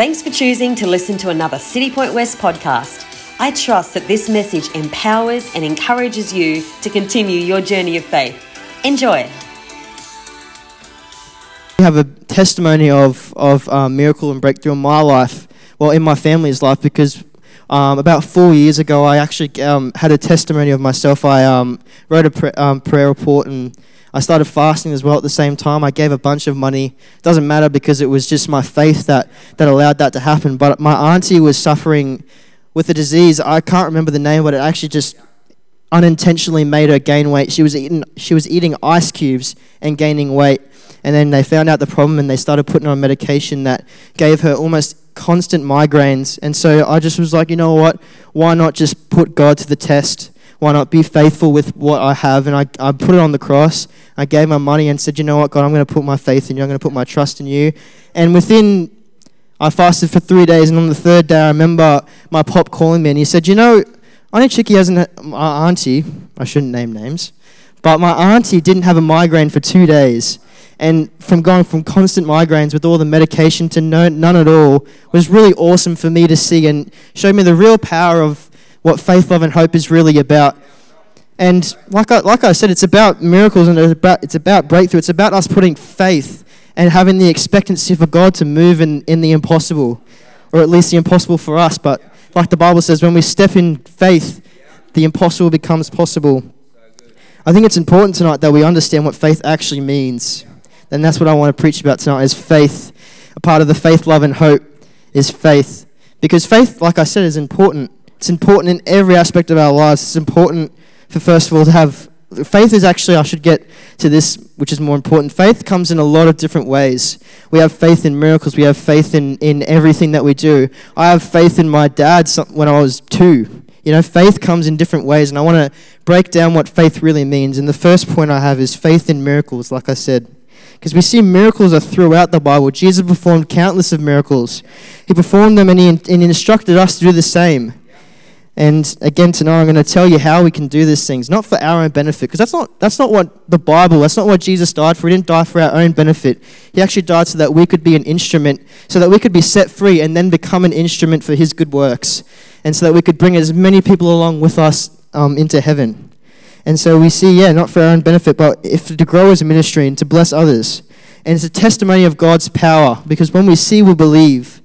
Thanks for choosing to listen to another City Point West podcast. I trust that this message empowers and encourages you to continue your journey of faith. Enjoy. We have a testimony of, of um, miracle and breakthrough in my life, well, in my family's life, because um, about four years ago, I actually um, had a testimony of myself. I um, wrote a pr- um, prayer report and I started fasting as well at the same time. I gave a bunch of money. Doesn't matter because it was just my faith that, that allowed that to happen. But my auntie was suffering with a disease. I can't remember the name, but it actually just unintentionally made her gain weight. She was eating she was eating ice cubes and gaining weight. And then they found out the problem and they started putting her on medication that gave her almost constant migraines. And so I just was like, you know what? Why not just put God to the test? Why not be faithful with what I have? And I, I put it on the cross. I gave my money and said, you know what, God, I'm going to put my faith in you. I'm going to put my trust in you. And within, I fasted for three days. And on the third day, I remember my pop calling me and he said, you know, Auntie Chicky hasn't, my auntie, I shouldn't name names, but my auntie didn't have a migraine for two days. And from going from constant migraines with all the medication to no, none at all was really awesome for me to see and showed me the real power of what faith, love, and hope is really about. And like I, like I said, it's about miracles and it's about, it's about breakthrough. It's about us putting faith and having the expectancy for God to move in, in the impossible, or at least the impossible for us. But like the Bible says, when we step in faith, the impossible becomes possible. I think it's important tonight that we understand what faith actually means. And that's what I want to preach about tonight is faith. A part of the faith, love, and hope is faith. Because faith, like I said, is important. It's important in every aspect of our lives. It's important for, first of all, to have faith is actually, I should get to this, which is more important. Faith comes in a lot of different ways. We have faith in miracles, we have faith in, in everything that we do. I have faith in my dad when I was two. You know, faith comes in different ways, and I want to break down what faith really means. And the first point I have is faith in miracles, like I said. Because we see miracles are throughout the Bible. Jesus performed countless of miracles. He performed them and he, and he instructed us to do the same. And again, tonight I'm going to tell you how we can do these things, not for our own benefit, because that's not, that's not what the Bible, that's not what Jesus died for. He didn't die for our own benefit. He actually died so that we could be an instrument, so that we could be set free and then become an instrument for His good works, and so that we could bring as many people along with us um, into heaven. And so we see, yeah, not for our own benefit, but if to grow as a ministry and to bless others. And it's a testimony of God's power, because when we see, we believe.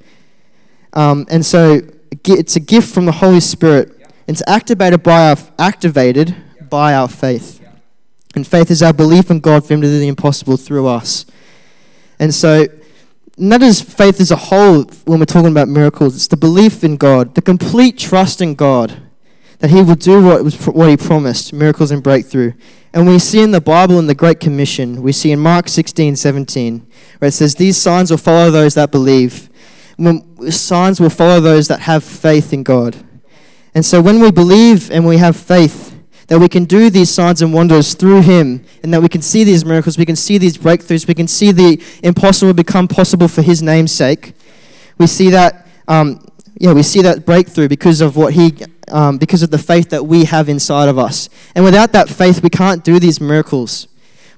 Um, and so it's a gift from the Holy Spirit. It's activated by our, activated by our faith. And faith is our belief in God for Him to do the impossible through us. And so, and that is faith as a whole when we're talking about miracles. It's the belief in God, the complete trust in God that He will do what, what He promised miracles and breakthrough. And we see in the Bible in the Great Commission, we see in Mark 16 17, where it says, These signs will follow those that believe signs will follow those that have faith in God. And so when we believe and we have faith that we can do these signs and wonders through Him, and that we can see these miracles, we can see these breakthroughs, we can see the impossible become possible for His name's sake. We see that, um, yeah, we see that breakthrough because of what He, um, because of the faith that we have inside of us. And without that faith, we can't do these miracles,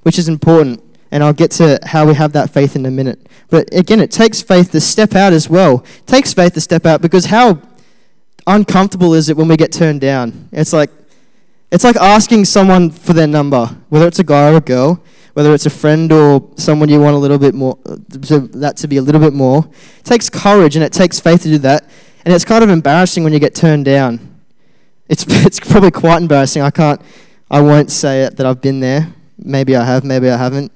which is important. And I'll get to how we have that faith in a minute. But again, it takes faith to step out as well. It takes faith to step out because how uncomfortable is it when we get turned down? It's like it's like asking someone for their number, whether it's a guy or a girl, whether it's a friend or someone you want a little bit more, to, that to be a little bit more. It takes courage and it takes faith to do that. And it's kind of embarrassing when you get turned down. It's, it's probably quite embarrassing. I can't, I won't say it that I've been there. Maybe I have, maybe I haven't.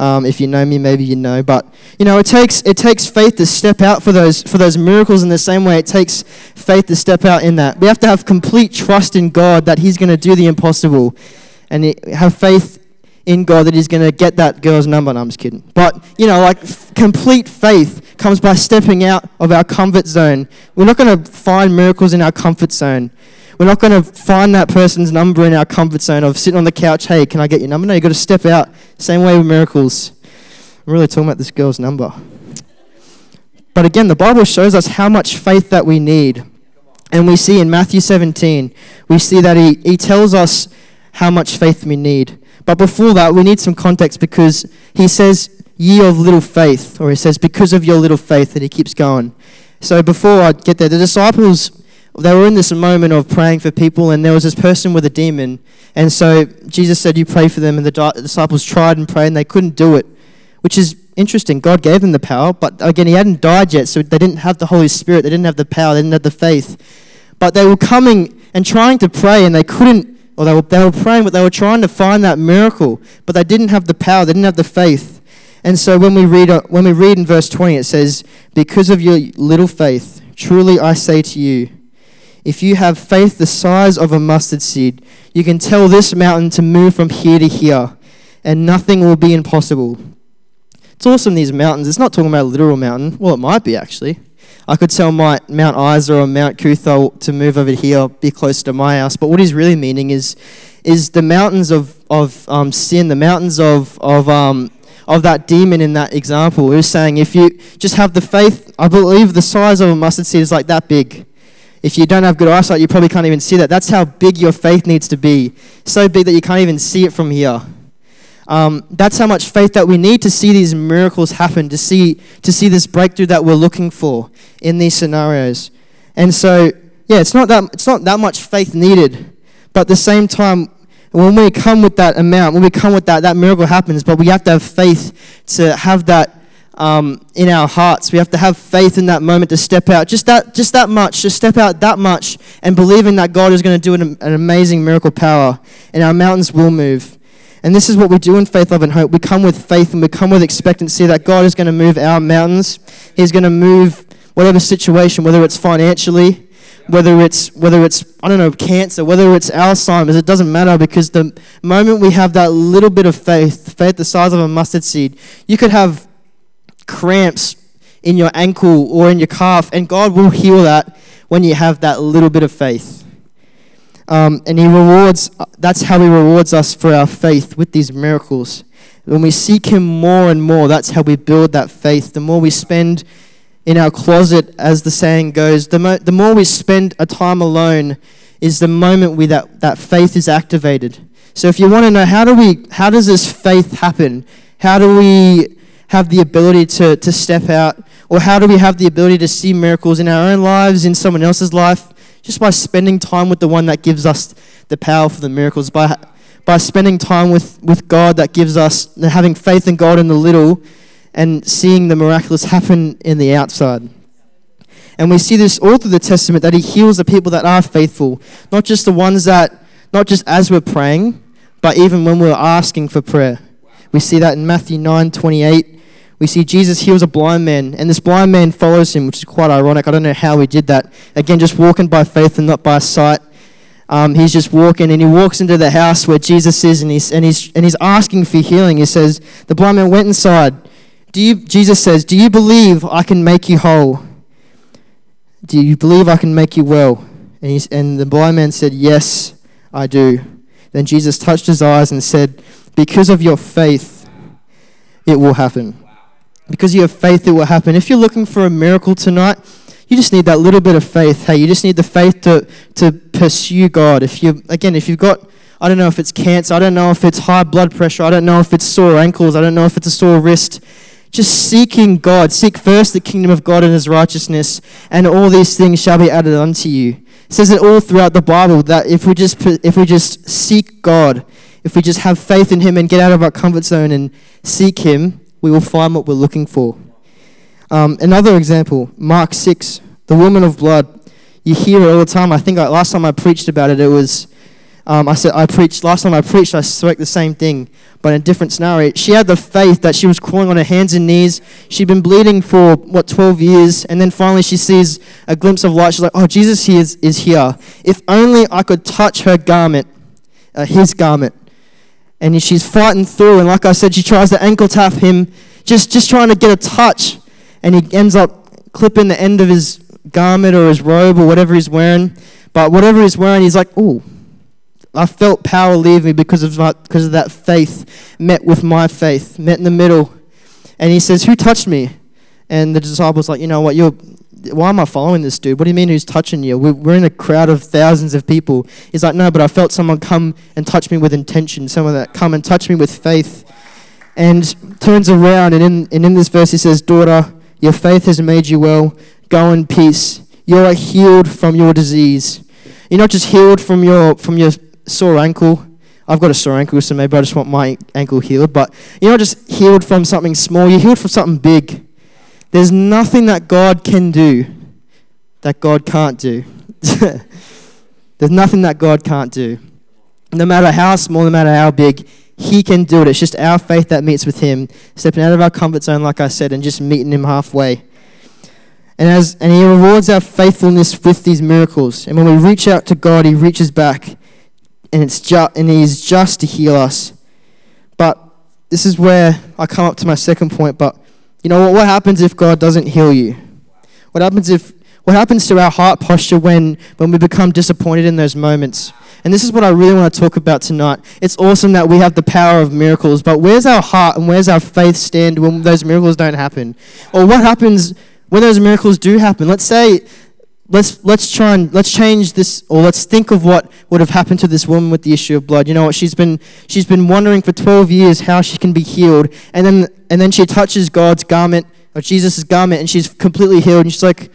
Um, if you know me, maybe you know. But you know, it takes it takes faith to step out for those for those miracles in the same way it takes faith to step out in that. We have to have complete trust in God that He's going to do the impossible, and have faith in God that He's going to get that girl's number. No, I'm just kidding. But you know, like f- complete faith comes by stepping out of our comfort zone. We're not going to find miracles in our comfort zone. We're not going to find that person's number in our comfort zone of sitting on the couch, hey, can I get your number? No, you've got to step out. Same way with miracles. I'm really talking about this girl's number. But again, the Bible shows us how much faith that we need. And we see in Matthew 17, we see that he, he tells us how much faith we need. But before that, we need some context because he says, ye of little faith, or he says, because of your little faith, that he keeps going. So before I get there, the disciples, they were in this moment of praying for people, and there was this person with a demon. And so Jesus said, You pray for them, and the disciples tried and prayed, and they couldn't do it, which is interesting. God gave them the power, but again, he hadn't died yet, so they didn't have the Holy Spirit, they didn't have the power, they didn't have the faith. But they were coming and trying to pray, and they couldn't, or they were, they were praying, but they were trying to find that miracle, but they didn't have the power, they didn't have the faith. And so when we read uh, when we read in verse 20 it says because of your little faith truly I say to you if you have faith the size of a mustard seed you can tell this mountain to move from here to here and nothing will be impossible. It's awesome these mountains. It's not talking about a literal mountain. Well, it might be actually. I could tell my Mount Isa or Mount Coot-tha to move over here, be close to my house. But what he's really meaning is, is the mountains of, of um, sin, the mountains of, of um, of that demon in that example. He was saying, if you just have the faith, I believe the size of a mustard seed is like that big. If you don't have good eyesight, you probably can't even see that. That's how big your faith needs to be. So big that you can't even see it from here. Um, that's how much faith that we need to see these miracles happen, to see, to see this breakthrough that we're looking for in these scenarios. And so, yeah, it's not that, it's not that much faith needed. But at the same time, when we come with that amount, when we come with that, that miracle happens, but we have to have faith to have that um, in our hearts. We have to have faith in that moment to step out. Just that, just that much, just step out that much and believing that God is going to do an, an amazing miracle power and our mountains will move. And this is what we do in faith, love, and hope. We come with faith and we come with expectancy that God is going to move our mountains. He's going to move whatever situation, whether it's financially, whether it's whether it's I don't know cancer, whether it's Alzheimer's, it doesn't matter because the moment we have that little bit of faith, faith the size of a mustard seed, you could have cramps in your ankle or in your calf, and God will heal that when you have that little bit of faith. Um, and He rewards. That's how He rewards us for our faith with these miracles. When we seek Him more and more, that's how we build that faith. The more we spend in our closet, as the saying goes, the, mo- the more we spend a time alone is the moment we that, that faith is activated. So if you want to know how do we how does this faith happen? How do we have the ability to, to step out? Or how do we have the ability to see miracles in our own lives, in someone else's life? Just by spending time with the one that gives us the power for the miracles, by by spending time with, with God that gives us having faith in God in the little and seeing the miraculous happen in the outside. And we see this all through the Testament that He heals the people that are faithful, not just the ones that, not just as we're praying, but even when we're asking for prayer. We see that in Matthew 9 28. We see Jesus heals a blind man, and this blind man follows him, which is quite ironic. I don't know how he did that. Again, just walking by faith and not by sight. Um, he's just walking, and he walks into the house where Jesus is, and he's, and, he's, and he's asking for healing. He says, The blind man went inside do you, Jesus says, Do you believe I can make you whole? Do you believe I can make you well? And, he's, and the blind man said, Yes, I do. Then Jesus touched his eyes and said, Because of your faith, it will happen. Because you have faith, it will happen. If you're looking for a miracle tonight, you just need that little bit of faith. Hey, you just need the faith to, to pursue God. If you again, if you've got I don't know if it's cancer, I don't know if it's high blood pressure, I don't know if it's sore ankles, I don't know if it's a sore wrist just seeking God. Seek first the kingdom of God and his righteousness, and all these things shall be added unto you. It says it all throughout the Bible that if we just if we just seek God, if we just have faith in him and get out of our comfort zone and seek him, we will find what we're looking for. Um, another example, Mark 6, the woman of blood. You hear it all the time. I think I, last time I preached about it, it was um, I said I preached last time I preached. I spoke the same thing, but in a different scenario. She had the faith that she was crawling on her hands and knees. She'd been bleeding for what 12 years, and then finally she sees a glimpse of light. She's like, "Oh, Jesus is is here. If only I could touch her garment, uh, his garment." And she's fighting through, and like I said, she tries to ankle tap him, just just trying to get a touch, and he ends up clipping the end of his garment or his robe or whatever he's wearing. But whatever he's wearing, he's like, "Oh." I felt power leave me because of, my, because of that faith met with my faith, met in the middle. And he says, Who touched me? And the disciples like, You know what? You're, why am I following this dude? What do you mean who's touching you? We're in a crowd of thousands of people. He's like, No, but I felt someone come and touch me with intention, someone that come and touch me with faith. and turns around. And in, and in this verse, he says, Daughter, your faith has made you well. Go in peace. You are healed from your disease. You're not just healed from your, from your sore ankle. I've got a sore ankle, so maybe I just want my ankle healed. But you're not just healed from something small, you're healed from something big. There's nothing that God can do that God can't do. There's nothing that God can't do. No matter how small, no matter how big, He can do it. It's just our faith that meets with Him, stepping out of our comfort zone, like I said, and just meeting Him halfway. And, as, and He rewards our faithfulness with these miracles. And when we reach out to God, He reaches back, and, it's ju- and He's just to heal us. But this is where I come up to my second point. But you know what? Happens if God doesn't heal you? What happens if what happens to our heart posture when, when we become disappointed in those moments? And this is what I really want to talk about tonight. It's awesome that we have the power of miracles, but where's our heart and where's our faith stand when those miracles don't happen? Or what happens when those miracles do happen? Let's say let's let's try and let's change this or let's think of what would have happened to this woman with the issue of blood. You know what? She's been she's been wondering for 12 years how she can be healed, and then and then she touches God's garment or Jesus' garment, and she's completely healed. And she's like,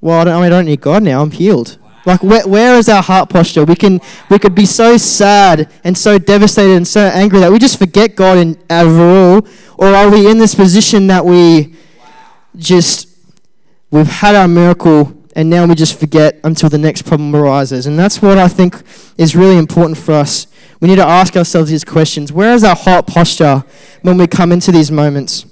"Well, I don't, I don't need God now. I'm healed." Like, where, where is our heart posture? We can we could be so sad and so devastated and so angry that we just forget God in overall, or are we in this position that we just we've had our miracle and now we just forget until the next problem arises. And that's what I think is really important for us. We need to ask ourselves these questions. Where is our heart posture when we come into these moments?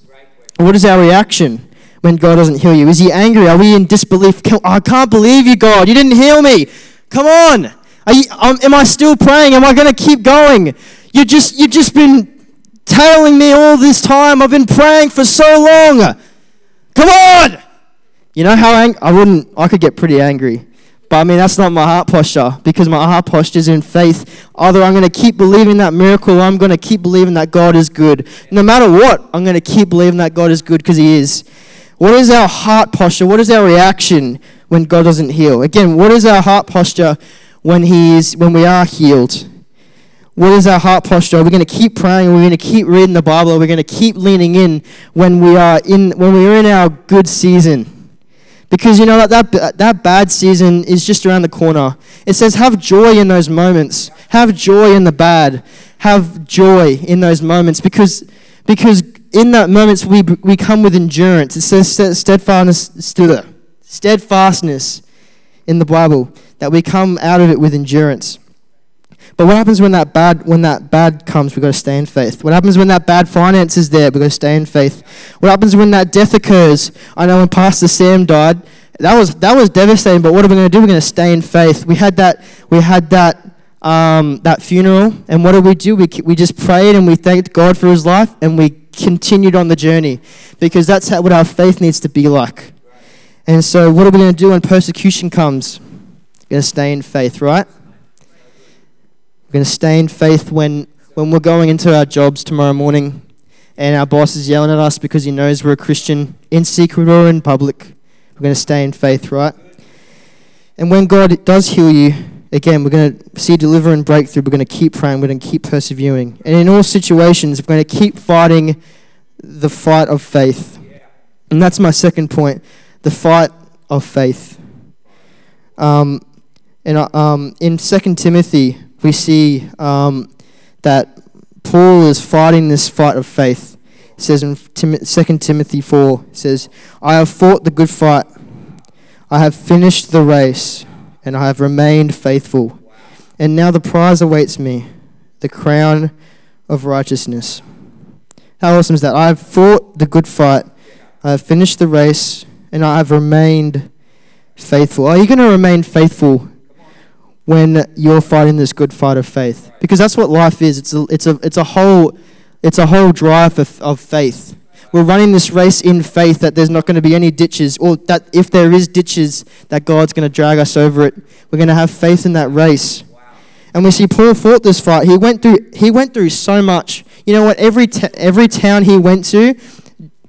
What is our reaction when God doesn't heal you? Is he angry? Are we in disbelief? I can't believe you, God. You didn't heal me. Come on. You, um, am I still praying? Am I going to keep going? You just you've just been tailing me all this time. I've been praying for so long. Come on. You know how ang- I wouldn't, I could get pretty angry. But I mean, that's not my heart posture because my heart posture is in faith. Either I'm going to keep believing that miracle or I'm going to keep believing that God is good. No matter what, I'm going to keep believing that God is good because He is. What is our heart posture? What is our reaction when God doesn't heal? Again, what is our heart posture when He is, when we are healed? What is our heart posture? Are we going to keep praying? Are we going to keep reading the Bible? Are we going to keep leaning in when we are in, when we are in our good season? Because you know that, that that bad season is just around the corner. It says have joy in those moments. Have joy in the bad. Have joy in those moments because because in that moments we we come with endurance. It says steadfastness steadfastness in the Bible that we come out of it with endurance. But what happens when that bad when that bad comes? We've got to stay in faith. What happens when that bad finance is there? We've got to stay in faith. What happens when that death occurs? I know when Pastor Sam died, that was that was devastating. But what are we going to do? We're going to stay in faith. We had that we had that um, that funeral, and what did we do? We we just prayed and we thanked God for His life, and we continued on the journey because that's how, what our faith needs to be like. And so, what are we going to do when persecution comes? We're going to stay in faith, right? We're going to stay in faith when, when we're going into our jobs tomorrow morning and our boss is yelling at us because he knows we're a Christian, in secret or in public. We're going to stay in faith, right? And when God does heal you, again, we're going to see deliver and breakthrough. We're going to keep praying. We're going to keep persevering. And in all situations, we're going to keep fighting the fight of faith. And that's my second point the fight of faith. Um, and uh, um, in 2 Timothy we see um, that Paul is fighting this fight of faith. It says in Tim- 2 Timothy 4, says, I have fought the good fight. I have finished the race, and I have remained faithful. And now the prize awaits me, the crown of righteousness. How awesome is that? I have fought the good fight. I have finished the race, and I have remained faithful. Are you going to remain faithful when you're fighting this good fight of faith. Because that's what life is. It's a, it's a, it's a whole it's a whole drive of, of faith. We're running this race in faith that there's not going to be any ditches or that if there is ditches that god's going to drag us over it. We're going to have faith in that race. And we see paul fought this fight. He went through he went through so much. You know what? Every, t- every town he went to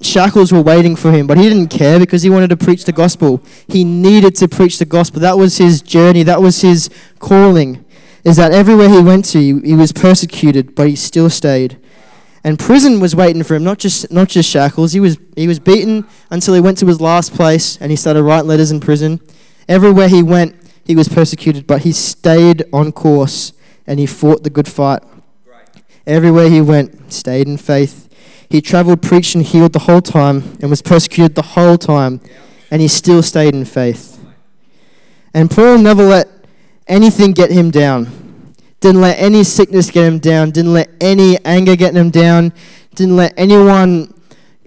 shackles were waiting for him, but he didn't care because he wanted to preach the gospel. He needed to preach the gospel. That was his journey, that was his calling. Is that everywhere he went to, he was persecuted, but he still stayed. And prison was waiting for him, not just, not just shackles. He was, he was beaten until he went to his last place and he started writing letters in prison. Everywhere he went, he was persecuted, but he stayed on course and he fought the good fight. Everywhere he went, stayed in faith. He traveled, preached, and healed the whole time and was persecuted the whole time, and he still stayed in faith. And Paul never let anything get him down. Didn't let any sickness get him down. Didn't let any anger get him down. Didn't let anyone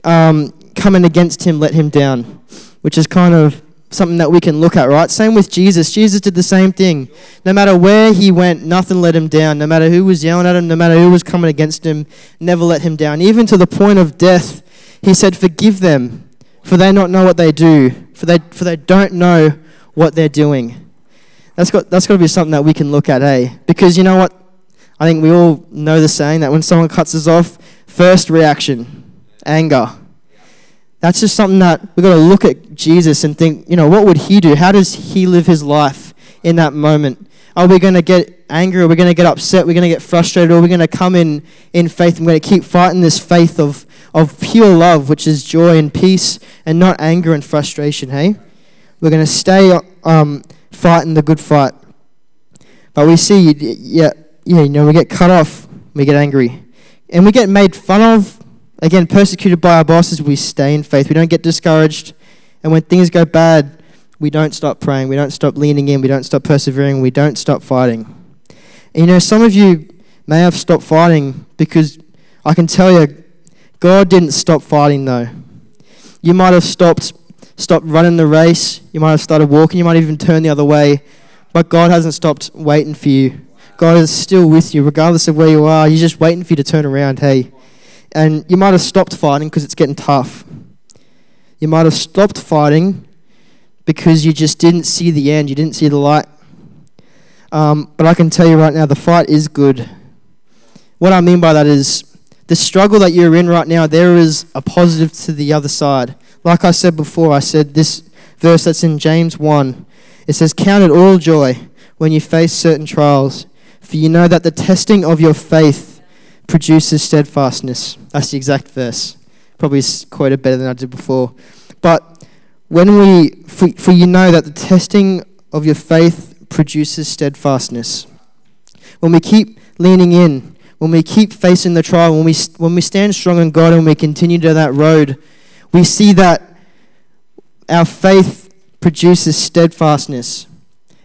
um, coming against him let him down, which is kind of something that we can look at, right? Same with Jesus. Jesus did the same thing. No matter where he went, nothing let him down. No matter who was yelling at him, no matter who was coming against him, never let him down. Even to the point of death, he said, Forgive them, for they not know what they do, for they, for they don't know what they're doing. That's got, that's got to be something that we can look at, eh? Because you know what? I think we all know the saying that when someone cuts us off, first reaction, anger that's just something that we've got to look at Jesus and think, you know, what would he do? How does he live his life in that moment? Are we going to get angry? Are we going to get upset? We're we going to get frustrated? Or are we going to come in in faith we're going to keep fighting this faith of, of pure love, which is joy and peace, and not anger and frustration, hey? We're going to stay um, fighting the good fight. But we see, yeah, yeah, you know, we get cut off, we get angry. And we get made fun of Again, persecuted by our bosses, we stay in faith. We don't get discouraged. And when things go bad, we don't stop praying. We don't stop leaning in. We don't stop persevering. We don't stop fighting. And you know, some of you may have stopped fighting because I can tell you, God didn't stop fighting though. You might have stopped stopped running the race. You might have started walking. You might even turn the other way. But God hasn't stopped waiting for you. God is still with you, regardless of where you are. He's just waiting for you to turn around. Hey, and you might have stopped fighting because it's getting tough. You might have stopped fighting because you just didn't see the end, you didn't see the light. Um, but I can tell you right now, the fight is good. What I mean by that is the struggle that you're in right now, there is a positive to the other side. Like I said before, I said this verse that's in James 1. It says, Count it all joy when you face certain trials, for you know that the testing of your faith produces steadfastness. That's the exact verse. Probably quoted better than I did before. But when we, for, for you know that the testing of your faith produces steadfastness. When we keep leaning in, when we keep facing the trial, when we, when we stand strong in God and we continue to that road, we see that our faith produces steadfastness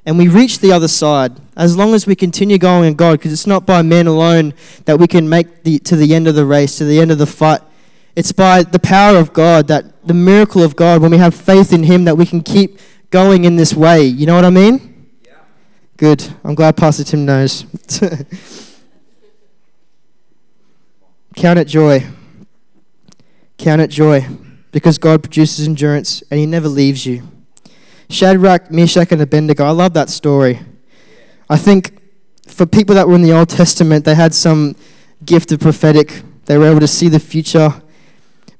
and we reach the other side as long as we continue going in God, because it's not by men alone that we can make the, to the end of the race, to the end of the fight. It's by the power of God, that the miracle of God, when we have faith in Him, that we can keep going in this way. You know what I mean? Yeah. Good. I'm glad Pastor Tim knows. Count it joy. Count it joy, because God produces endurance and He never leaves you. Shadrach, Meshach, and Abednego. I love that story. I think for people that were in the Old Testament, they had some gift of prophetic. They were able to see the future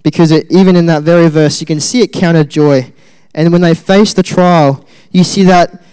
because it, even in that very verse, you can see it counted joy. And when they faced the trial, you see that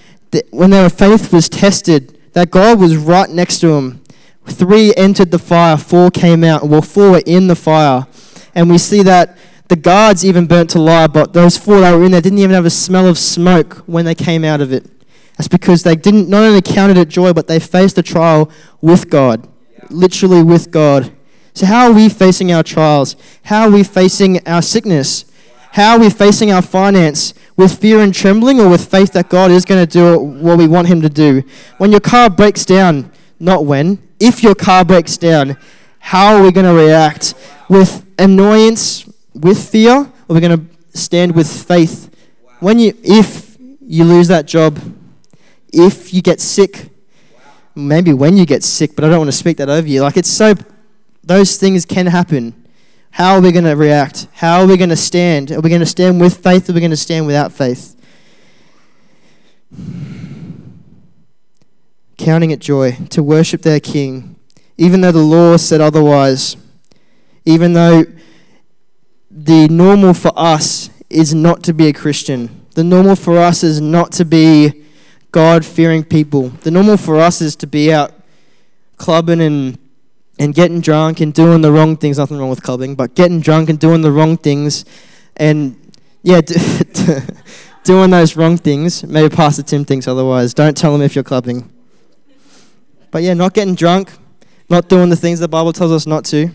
when their faith was tested, that God was right next to them. Three entered the fire, four came out, well, four were in the fire. And we see that the guards even burnt to lie, but those four that were in there didn't even have a smell of smoke when they came out of it. That's because they didn't not only counted it joy, but they faced the trial with God, literally with God. So, how are we facing our trials? How are we facing our sickness? How are we facing our finance? With fear and trembling, or with faith that God is going to do what we want Him to do? When your car breaks down, not when, if your car breaks down, how are we going to react? With annoyance, with fear, or we're going to stand with faith. When you, if you lose that job, if you get sick, maybe when you get sick, but I don't want to speak that over you. Like it's so, those things can happen. How are we going to react? How are we going to stand? Are we going to stand with faith or are we going to stand without faith? Counting it joy to worship their King, even though the law said otherwise, even though the normal for us is not to be a Christian. The normal for us is not to be God fearing people. The normal for us is to be out clubbing and and getting drunk and doing the wrong things. Nothing wrong with clubbing, but getting drunk and doing the wrong things, and yeah, doing those wrong things. Maybe Pastor Tim thinks otherwise. Don't tell him if you're clubbing. But yeah, not getting drunk, not doing the things the Bible tells us not to.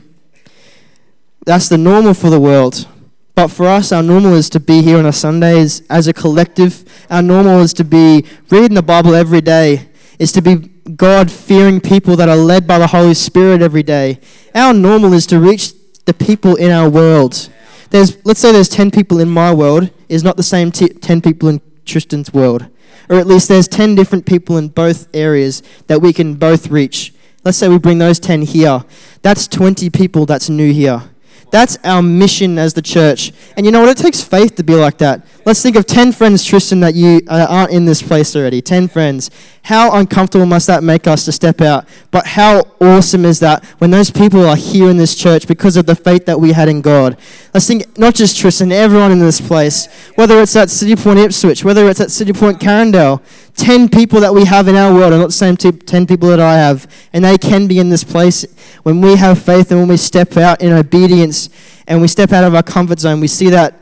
That's the normal for the world. But for us, our normal is to be here on a Sundays as a collective. Our normal is to be reading the Bible every day, is to be God fearing people that are led by the Holy Spirit every day. Our normal is to reach the people in our world. There's, let's say there's 10 people in my world, is not the same t- 10 people in Tristan's world. Or at least there's 10 different people in both areas that we can both reach. Let's say we bring those 10 here. That's 20 people that's new here. That's our mission as the church. And you know what? It takes faith to be like that. Let's think of 10 friends, Tristan, that you uh, aren't in this place already. 10 friends. How uncomfortable must that make us to step out? But how awesome is that when those people are here in this church because of the faith that we had in God? Let's think, not just Tristan, everyone in this place, whether it's at City Point Ipswich, whether it's at City Point Carindale, 10 people that we have in our world are not the same 10 people that I have. And they can be in this place when we have faith and when we step out in obedience and we step out of our comfort zone. We see that,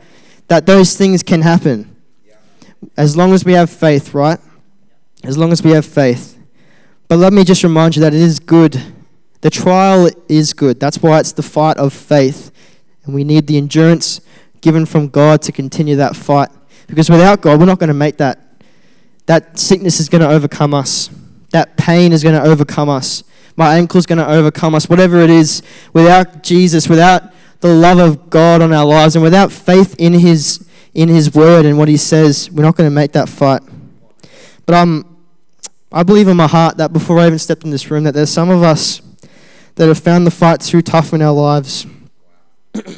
that those things can happen. As long as we have faith, right? As long as we have faith. But let me just remind you that it is good. The trial is good. That's why it's the fight of faith. And we need the endurance given from God to continue that fight. Because without God, we're not going to make that that sickness is going to overcome us. That pain is going to overcome us. My ankle is going to overcome us. Whatever it is, without Jesus, without the love of God on our lives, and without faith in His in His Word and what He says, we're not going to make that fight. But um, I believe in my heart that before I even stepped in this room, that there's some of us that have found the fight too tough in our lives, that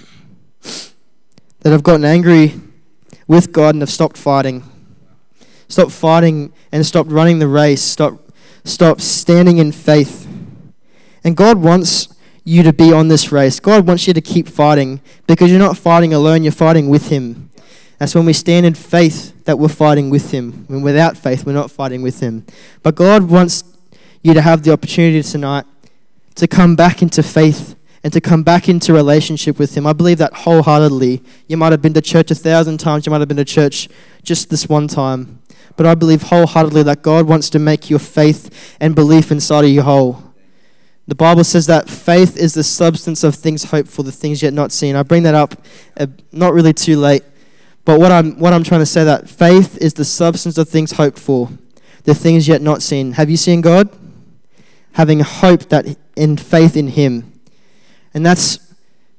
have gotten angry with God and have stopped fighting. Stop fighting and stop running the race. Stop, stop standing in faith. And God wants you to be on this race. God wants you to keep fighting because you're not fighting alone, you're fighting with Him. That's when we stand in faith that we're fighting with Him. When without faith, we're not fighting with Him. But God wants you to have the opportunity tonight to come back into faith and to come back into relationship with Him. I believe that wholeheartedly. You might have been to church a thousand times, you might have been to church just this one time. But I believe wholeheartedly that God wants to make your faith and belief inside of you whole. The Bible says that faith is the substance of things hoped for, the things yet not seen. I bring that up, uh, not really too late, but what I'm what I'm trying to say that faith is the substance of things hoped for, the things yet not seen. Have you seen God? Having hope that in faith in Him, and that's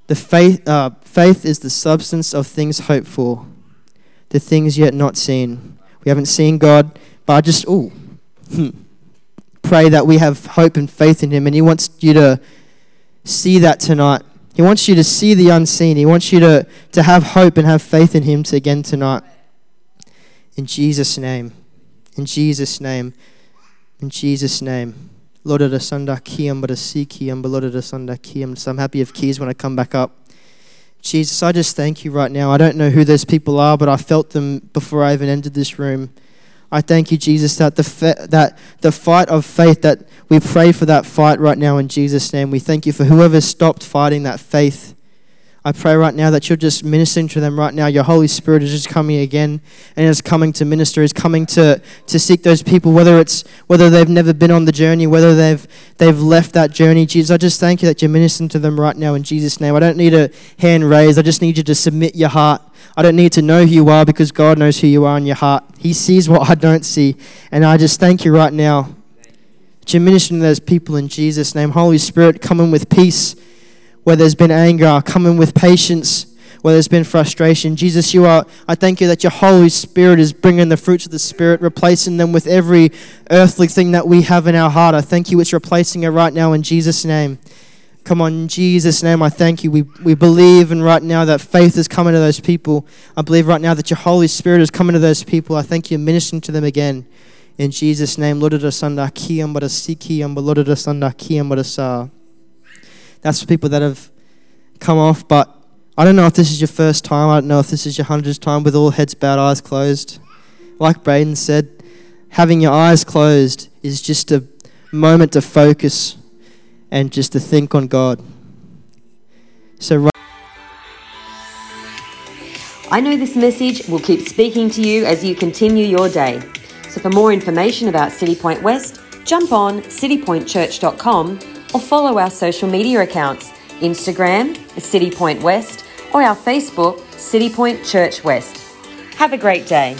the faith. Uh, faith is the substance of things hoped for, the things yet not seen. We haven't seen God, but I just, oh, pray that we have hope and faith in Him. And He wants you to see that tonight. He wants you to see the unseen. He wants you to, to have hope and have faith in Him again tonight. In Jesus' name. In Jesus' name. In Jesus' name. Lord of the Kiyam, but a Sikiyam, but Lord of Kiyam. So I'm happy of keys when I come back up. Jesus, I just thank you right now. I don't know who those people are, but I felt them before I even entered this room. I thank you, Jesus, that the fa- that the fight of faith that we pray for that fight right now in Jesus' name. We thank you for whoever stopped fighting that faith I pray right now that you're just ministering to them right now. Your Holy Spirit is just coming again and is coming to minister, is coming to, to seek those people, whether it's whether they've never been on the journey, whether they've they've left that journey. Jesus, I just thank you that you're ministering to them right now in Jesus' name. I don't need a hand raised. I just need you to submit your heart. I don't need to know who you are because God knows who you are in your heart. He sees what I don't see. And I just thank you right now that you're ministering to those people in Jesus' name. Holy Spirit, come in with peace where there's been anger, come in with patience where there's been frustration. Jesus, you are, I thank you that your Holy Spirit is bringing the fruits of the Spirit, replacing them with every earthly thing that we have in our heart. I thank you it's replacing it right now in Jesus' name. Come on, Jesus' name, I thank you. We, we believe and right now that faith is coming to those people. I believe right now that your Holy Spirit is coming to those people. I thank you ministering to them again. In Jesus' name, Lord of the Sanda, Kiyam Badasiki, Lord of the Sanda, Kiyam Badasa. That's for people that have come off. But I don't know if this is your first time. I don't know if this is your hundredth time with all heads bowed, eyes closed. Like Braden said, having your eyes closed is just a moment to focus and just to think on God. So, I know this message will keep speaking to you as you continue your day. So, for more information about City Point West, jump on citypointchurch.com or follow our social media accounts Instagram, City Point West, or our Facebook, City Point Church West. Have a great day.